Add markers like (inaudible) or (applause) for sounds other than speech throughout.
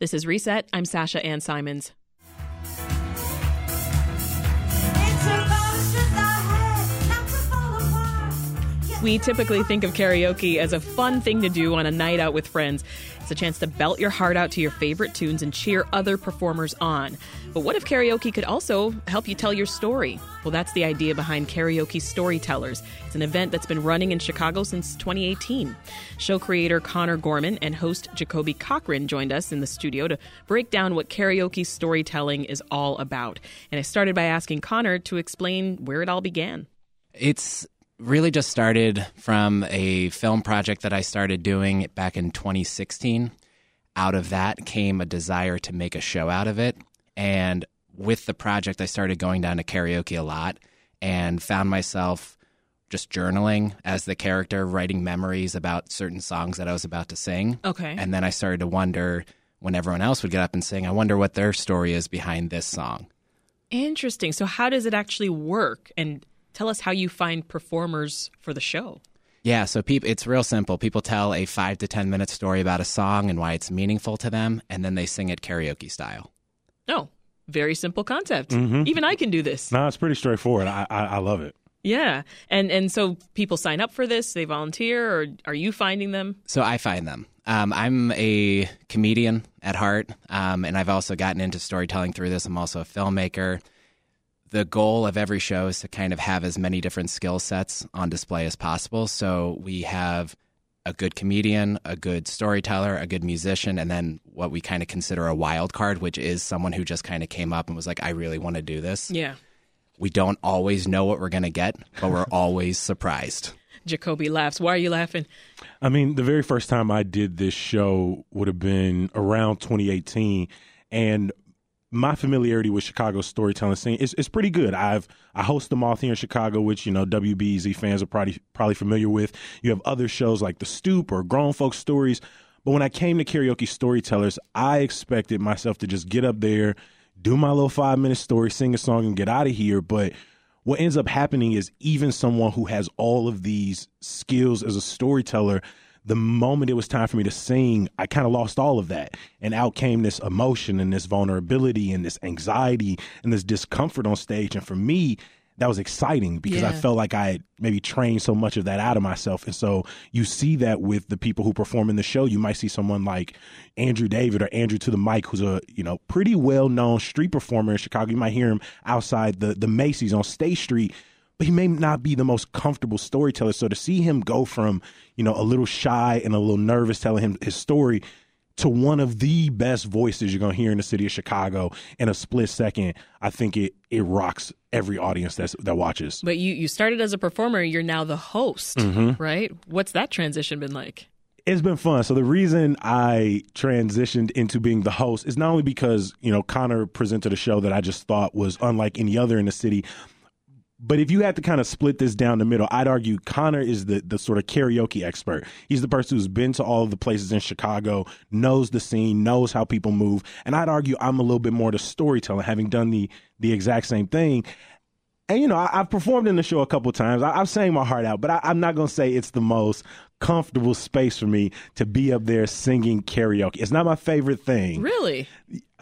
This is Reset. I'm Sasha Ann Simons. We typically think of karaoke as a fun thing to do on a night out with friends. It's a chance to belt your heart out to your favorite tunes and cheer other performers on. But what if karaoke could also help you tell your story? Well, that's the idea behind Karaoke Storytellers. It's an event that's been running in Chicago since 2018. Show creator Connor Gorman and host Jacoby Cochran joined us in the studio to break down what karaoke storytelling is all about. And I started by asking Connor to explain where it all began. It's really just started from a film project that I started doing back in 2016. Out of that came a desire to make a show out of it. And with the project, I started going down to karaoke a lot and found myself just journaling as the character, writing memories about certain songs that I was about to sing. Okay. And then I started to wonder when everyone else would get up and sing, I wonder what their story is behind this song. Interesting. So, how does it actually work? And tell us how you find performers for the show. Yeah, so peop- it's real simple. People tell a five to 10 minute story about a song and why it's meaningful to them, and then they sing it karaoke style. Oh, very simple concept. Even I can do this. No, it's pretty straightforward. I, I, I love it. Yeah. And and so people sign up for this, they volunteer or are you finding them? So I find them. Um, I'm a comedian at heart, um, and I've also gotten into storytelling through this. I'm also a filmmaker. The goal of every show is to kind of have as many different skill sets on display as possible. So we have a good comedian, a good storyteller, a good musician, and then what we kind of consider a wild card, which is someone who just kind of came up and was like, I really want to do this. Yeah. We don't always know what we're going to get, but we're (laughs) always surprised. Jacoby laughs. Why are you laughing? I mean, the very first time I did this show would have been around 2018, and my familiarity with Chicago's storytelling scene is, is pretty good. I've I host the Moth here in Chicago, which you know WBEZ fans are probably probably familiar with. You have other shows like The Stoop or Grown Folks Stories. But when I came to karaoke storytellers, I expected myself to just get up there, do my little five minute story, sing a song, and get out of here. But what ends up happening is even someone who has all of these skills as a storyteller, the moment it was time for me to sing, I kind of lost all of that. And out came this emotion and this vulnerability and this anxiety and this discomfort on stage. And for me, that was exciting because I felt like I had maybe trained so much of that out of myself. And so you see that with the people who perform in the show. You might see someone like Andrew David or Andrew to the mic, who's a you know pretty well known street performer in Chicago. You might hear him outside the the Macy's on State Street. But he may not be the most comfortable storyteller. So to see him go from, you know, a little shy and a little nervous telling him his story to one of the best voices you're going to hear in the city of Chicago in a split second, I think it it rocks every audience that's, that watches. But you you started as a performer, you're now the host, mm-hmm. right? What's that transition been like? It's been fun. So the reason I transitioned into being the host is not only because, you know, Connor presented a show that I just thought was unlike any other in the city, but if you had to kind of split this down the middle, I'd argue Connor is the the sort of karaoke expert. He's the person who's been to all of the places in Chicago, knows the scene, knows how people move, and I'd argue I'm a little bit more the storyteller, having done the the exact same thing. And you know, I, I've performed in the show a couple times. I, I've sang my heart out, but I, I'm not gonna say it's the most comfortable space for me to be up there singing karaoke. It's not my favorite thing. Really?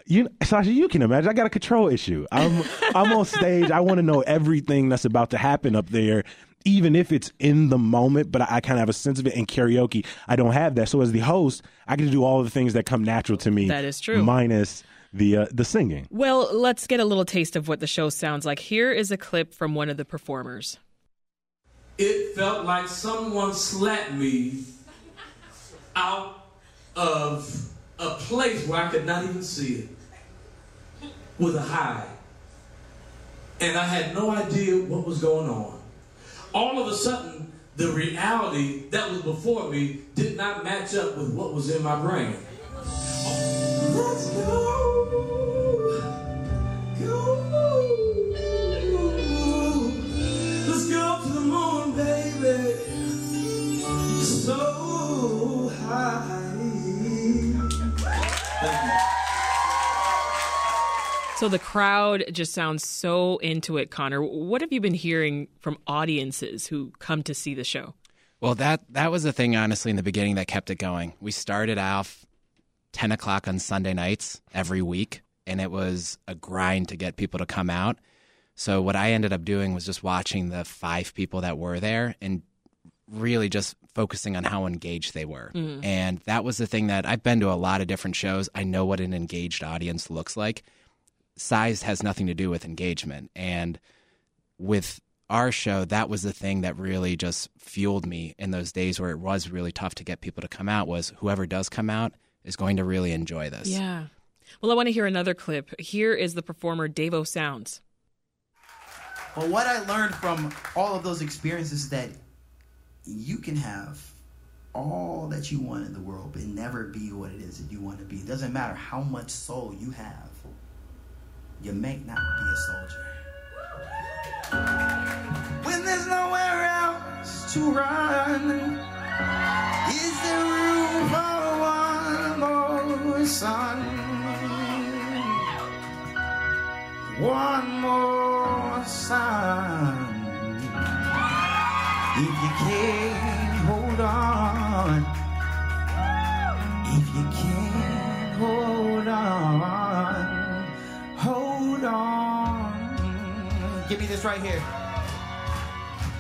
You, Sasha, you can imagine. I got a control issue. I'm, I'm on stage. I want to know everything that's about to happen up there, even if it's in the moment. But I, I kind of have a sense of it. In karaoke, I don't have that. So as the host, I get to do all the things that come natural to me. That is true. Minus the uh, the singing. Well, let's get a little taste of what the show sounds like. Here is a clip from one of the performers. It felt like someone slapped me out of a place where I could not even see it with a high. And I had no idea what was going on. All of a sudden, the reality that was before me did not match up with what was in my brain. Let's go. So the crowd just sounds so into it, Connor. What have you been hearing from audiences who come to see the show? Well, that that was the thing, honestly, in the beginning that kept it going. We started off 10 o'clock on Sunday nights every week, and it was a grind to get people to come out. So what I ended up doing was just watching the five people that were there and really just focusing on how engaged they were. Mm-hmm. And that was the thing that I've been to a lot of different shows. I know what an engaged audience looks like. Size has nothing to do with engagement. And with our show, that was the thing that really just fueled me in those days where it was really tough to get people to come out was whoever does come out is going to really enjoy this. Yeah. Well, I want to hear another clip. Here is the performer Davo Sounds. But what I learned from all of those experiences is that you can have all that you want in the world, but never be what it is that you want to be. It doesn't matter how much soul you have, you may not be a soldier. When there's nowhere else to run, is there room for one more sun? One more sun. If you can't hold on, if you can't Give me this right here.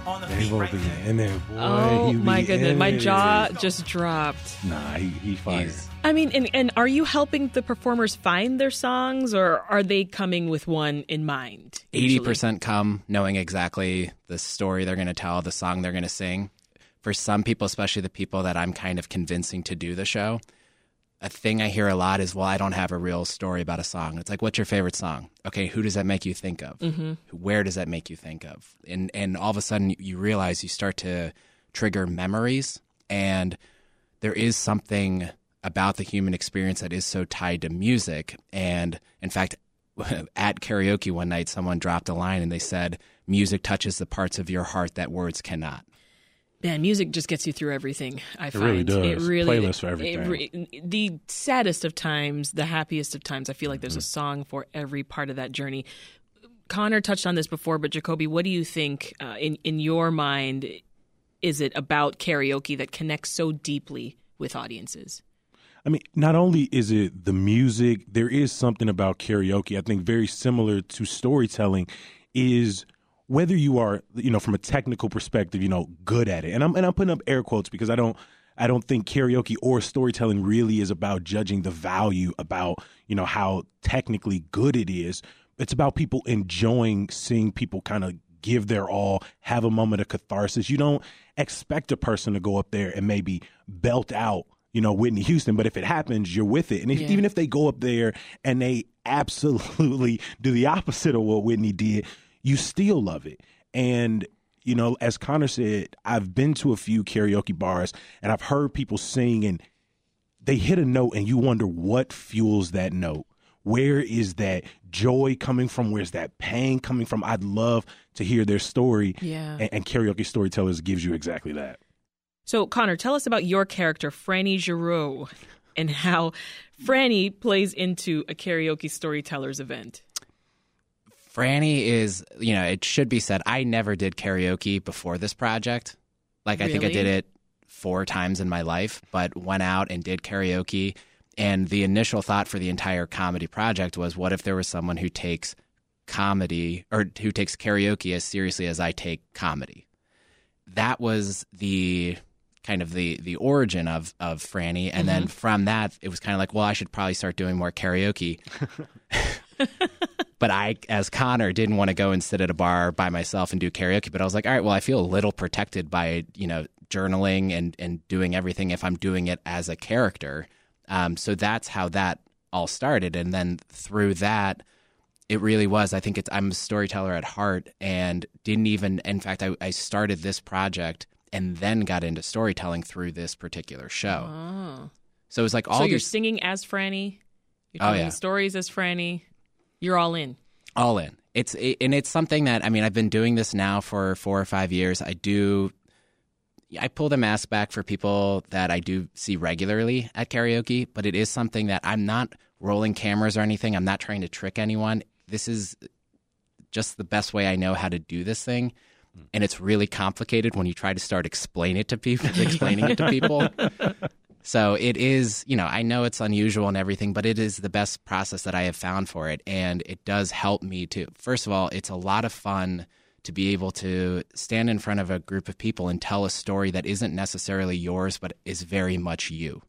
On the feet right be there. in there, boy. Oh He be my goodness, in my it. jaw just dropped. Nah, he, he fired. He's- I mean, and, and are you helping the performers find their songs, or are they coming with one in mind? Eighty usually? percent come knowing exactly the story they're going to tell, the song they're going to sing. For some people, especially the people that I'm kind of convincing to do the show, a thing I hear a lot is, "Well, I don't have a real story about a song." It's like, "What's your favorite song?" Okay, who does that make you think of? Mm-hmm. Where does that make you think of? And and all of a sudden, you realize you start to trigger memories, and there is something about the human experience that is so tied to music. And in fact, (laughs) at karaoke one night, someone dropped a line and they said, Music touches the parts of your heart that words cannot. Man, music just gets you through everything. I find really does. It really Playlist for it everything. re- the saddest of times, the happiest of times. I feel like there's Mm-hmm. a song for every part of that journey. Connor touched on this before, but Jacoby, what do you think uh, in in your mind is it about karaoke that connects so deeply with audiences? I mean, not only is it the music, there is something about karaoke, I think very similar to storytelling, is whether you are, you know, from a technical perspective, you know, good at it. And I'm and I'm putting up air quotes because I don't I don't think karaoke or storytelling really is about judging the value about, you know, how technically good it is. It's about people enjoying seeing people kind of give their all, have a moment of catharsis. You don't expect a person to go up there and maybe belt out you know, Whitney Houston. But if it happens, you're with it. And if, Yeah. even if they go up there and they absolutely do the opposite of what Whitney did, you still love it. And, you know, as Connor said, I've been to a few karaoke bars and I've heard people sing and they hit a note and you wonder what fuels that note. Where is that joy coming from? Where's that pain coming from? I'd love to hear their story. Yeah. And, and karaoke storytellers gives you exactly that. So, Connor, tell us about your character, Franny Giroux, and how Franny plays into a karaoke storytellers event. Franny is, you know, it should be said, I never did karaoke before this project. Like, I think I did it four times in my life, but went out and did karaoke. And the initial thought for the entire comedy project was what if there was someone who takes comedy or who takes karaoke as seriously as I take comedy? That was the kind of the the origin of of Franny and then mm-hmm. from that it was kind of like well I should probably start doing more karaoke (laughs) (laughs) but I, as Connor, didn't want to go and sit at a bar by myself and do karaoke. But I was like, all right, well, I feel a little protected by you know journaling and and doing everything if I'm doing it as a character. Um, so that's how that all started, and then through that, it really was. I think it's I'm a storyteller at heart, and didn't even. In fact, I, I started this project and then got into storytelling through this particular show. Oh. So it was like all so you're these singing as Franny, you're Oh, telling yeah. stories as Franny. You're all in. all in. It's it, and it's something that i mean i've been doing this now for four or five years. I do i pull the mask back for people that i do see regularly at karaoke but it is something that i'm not rolling cameras or anything. I'm not trying to trick anyone. This is just the best way i know how to do this thing. Hmm. And it's really complicated when you try to start explain it to people (laughs) explaining it to people So it is, you know, I know it's unusual and everything, but it is the best process that I have found for it. And it does help me to, first of all, it's a lot of fun to be able to stand in front of a group of people and tell a story that isn't necessarily yours, but is very much you.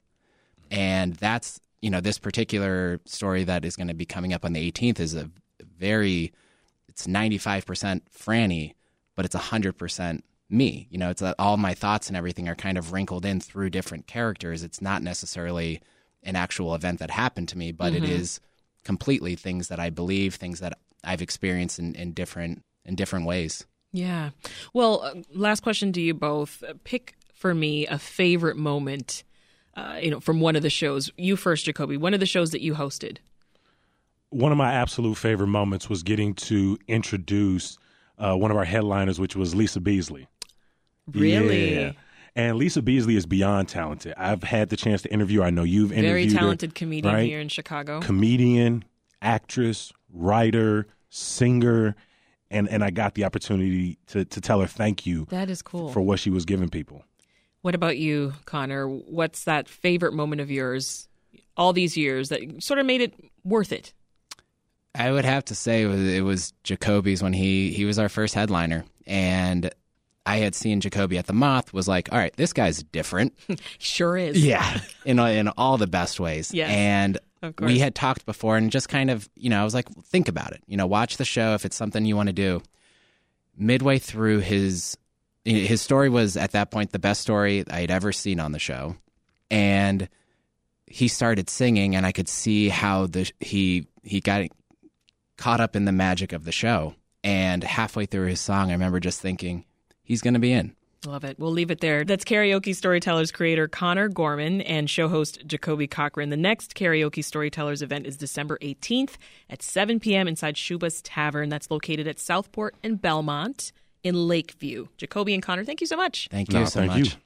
And that's, you know, this particular story that is going to be coming up on the 18th is a very, it's 95% Franny, but it's 100% me. You know, it's that all my thoughts and everything are kind of wrinkled in through different characters. It's not necessarily an actual event that happened to me, but it is completely things that I believe, things that I've experienced in, in different in different ways. Yeah. Well, uh, last question to you both. Uh, Pick for me a favorite moment, uh, you know, from one of the shows. You first, Jacoby. One of the shows that you hosted. One of my absolute favorite moments was getting to introduce uh, one of our headliners, which was Lisa Beasley. Really? Yeah. And Lisa Beasley is beyond talented. I've had the chance to interview her. I know you've interviewed Very her, talented comedian right? here in Chicago. comedian, actress, writer, singer, and and I got the opportunity to to tell her thank you that is cool. for what she was giving people. What about you, Connor? What's that favorite moment of yours all these years that sort of made it worth it? I would have to say it was, it was Jacoby's when he he was our first headliner, and I had seen Jacoby at the Moth. Was like, all right, this guy's different. (laughs) Sure is. Yeah, in in all the best ways. Yes, and we had talked before, and just kind of, you know, I was like, think about it. You know, watch the show if it's something you want to do. Midway through his his story was at that point the best story I had ever seen on the show, and he started singing, and I could see how the he he got caught up in the magic of the show. And halfway through his song, I remember just thinking, he's going to be in. Love it. We'll leave it there. That's Karaoke Storytellers creator Connor Gorman and show host Jacoby Cochran. The next Karaoke Storytellers event is December 18th at 7 p.m. inside Schubas Tavern. That's located at Southport and Belmont in Lakeview. Jacoby and Connor, thank you so much. Thank you No, so thank much. you.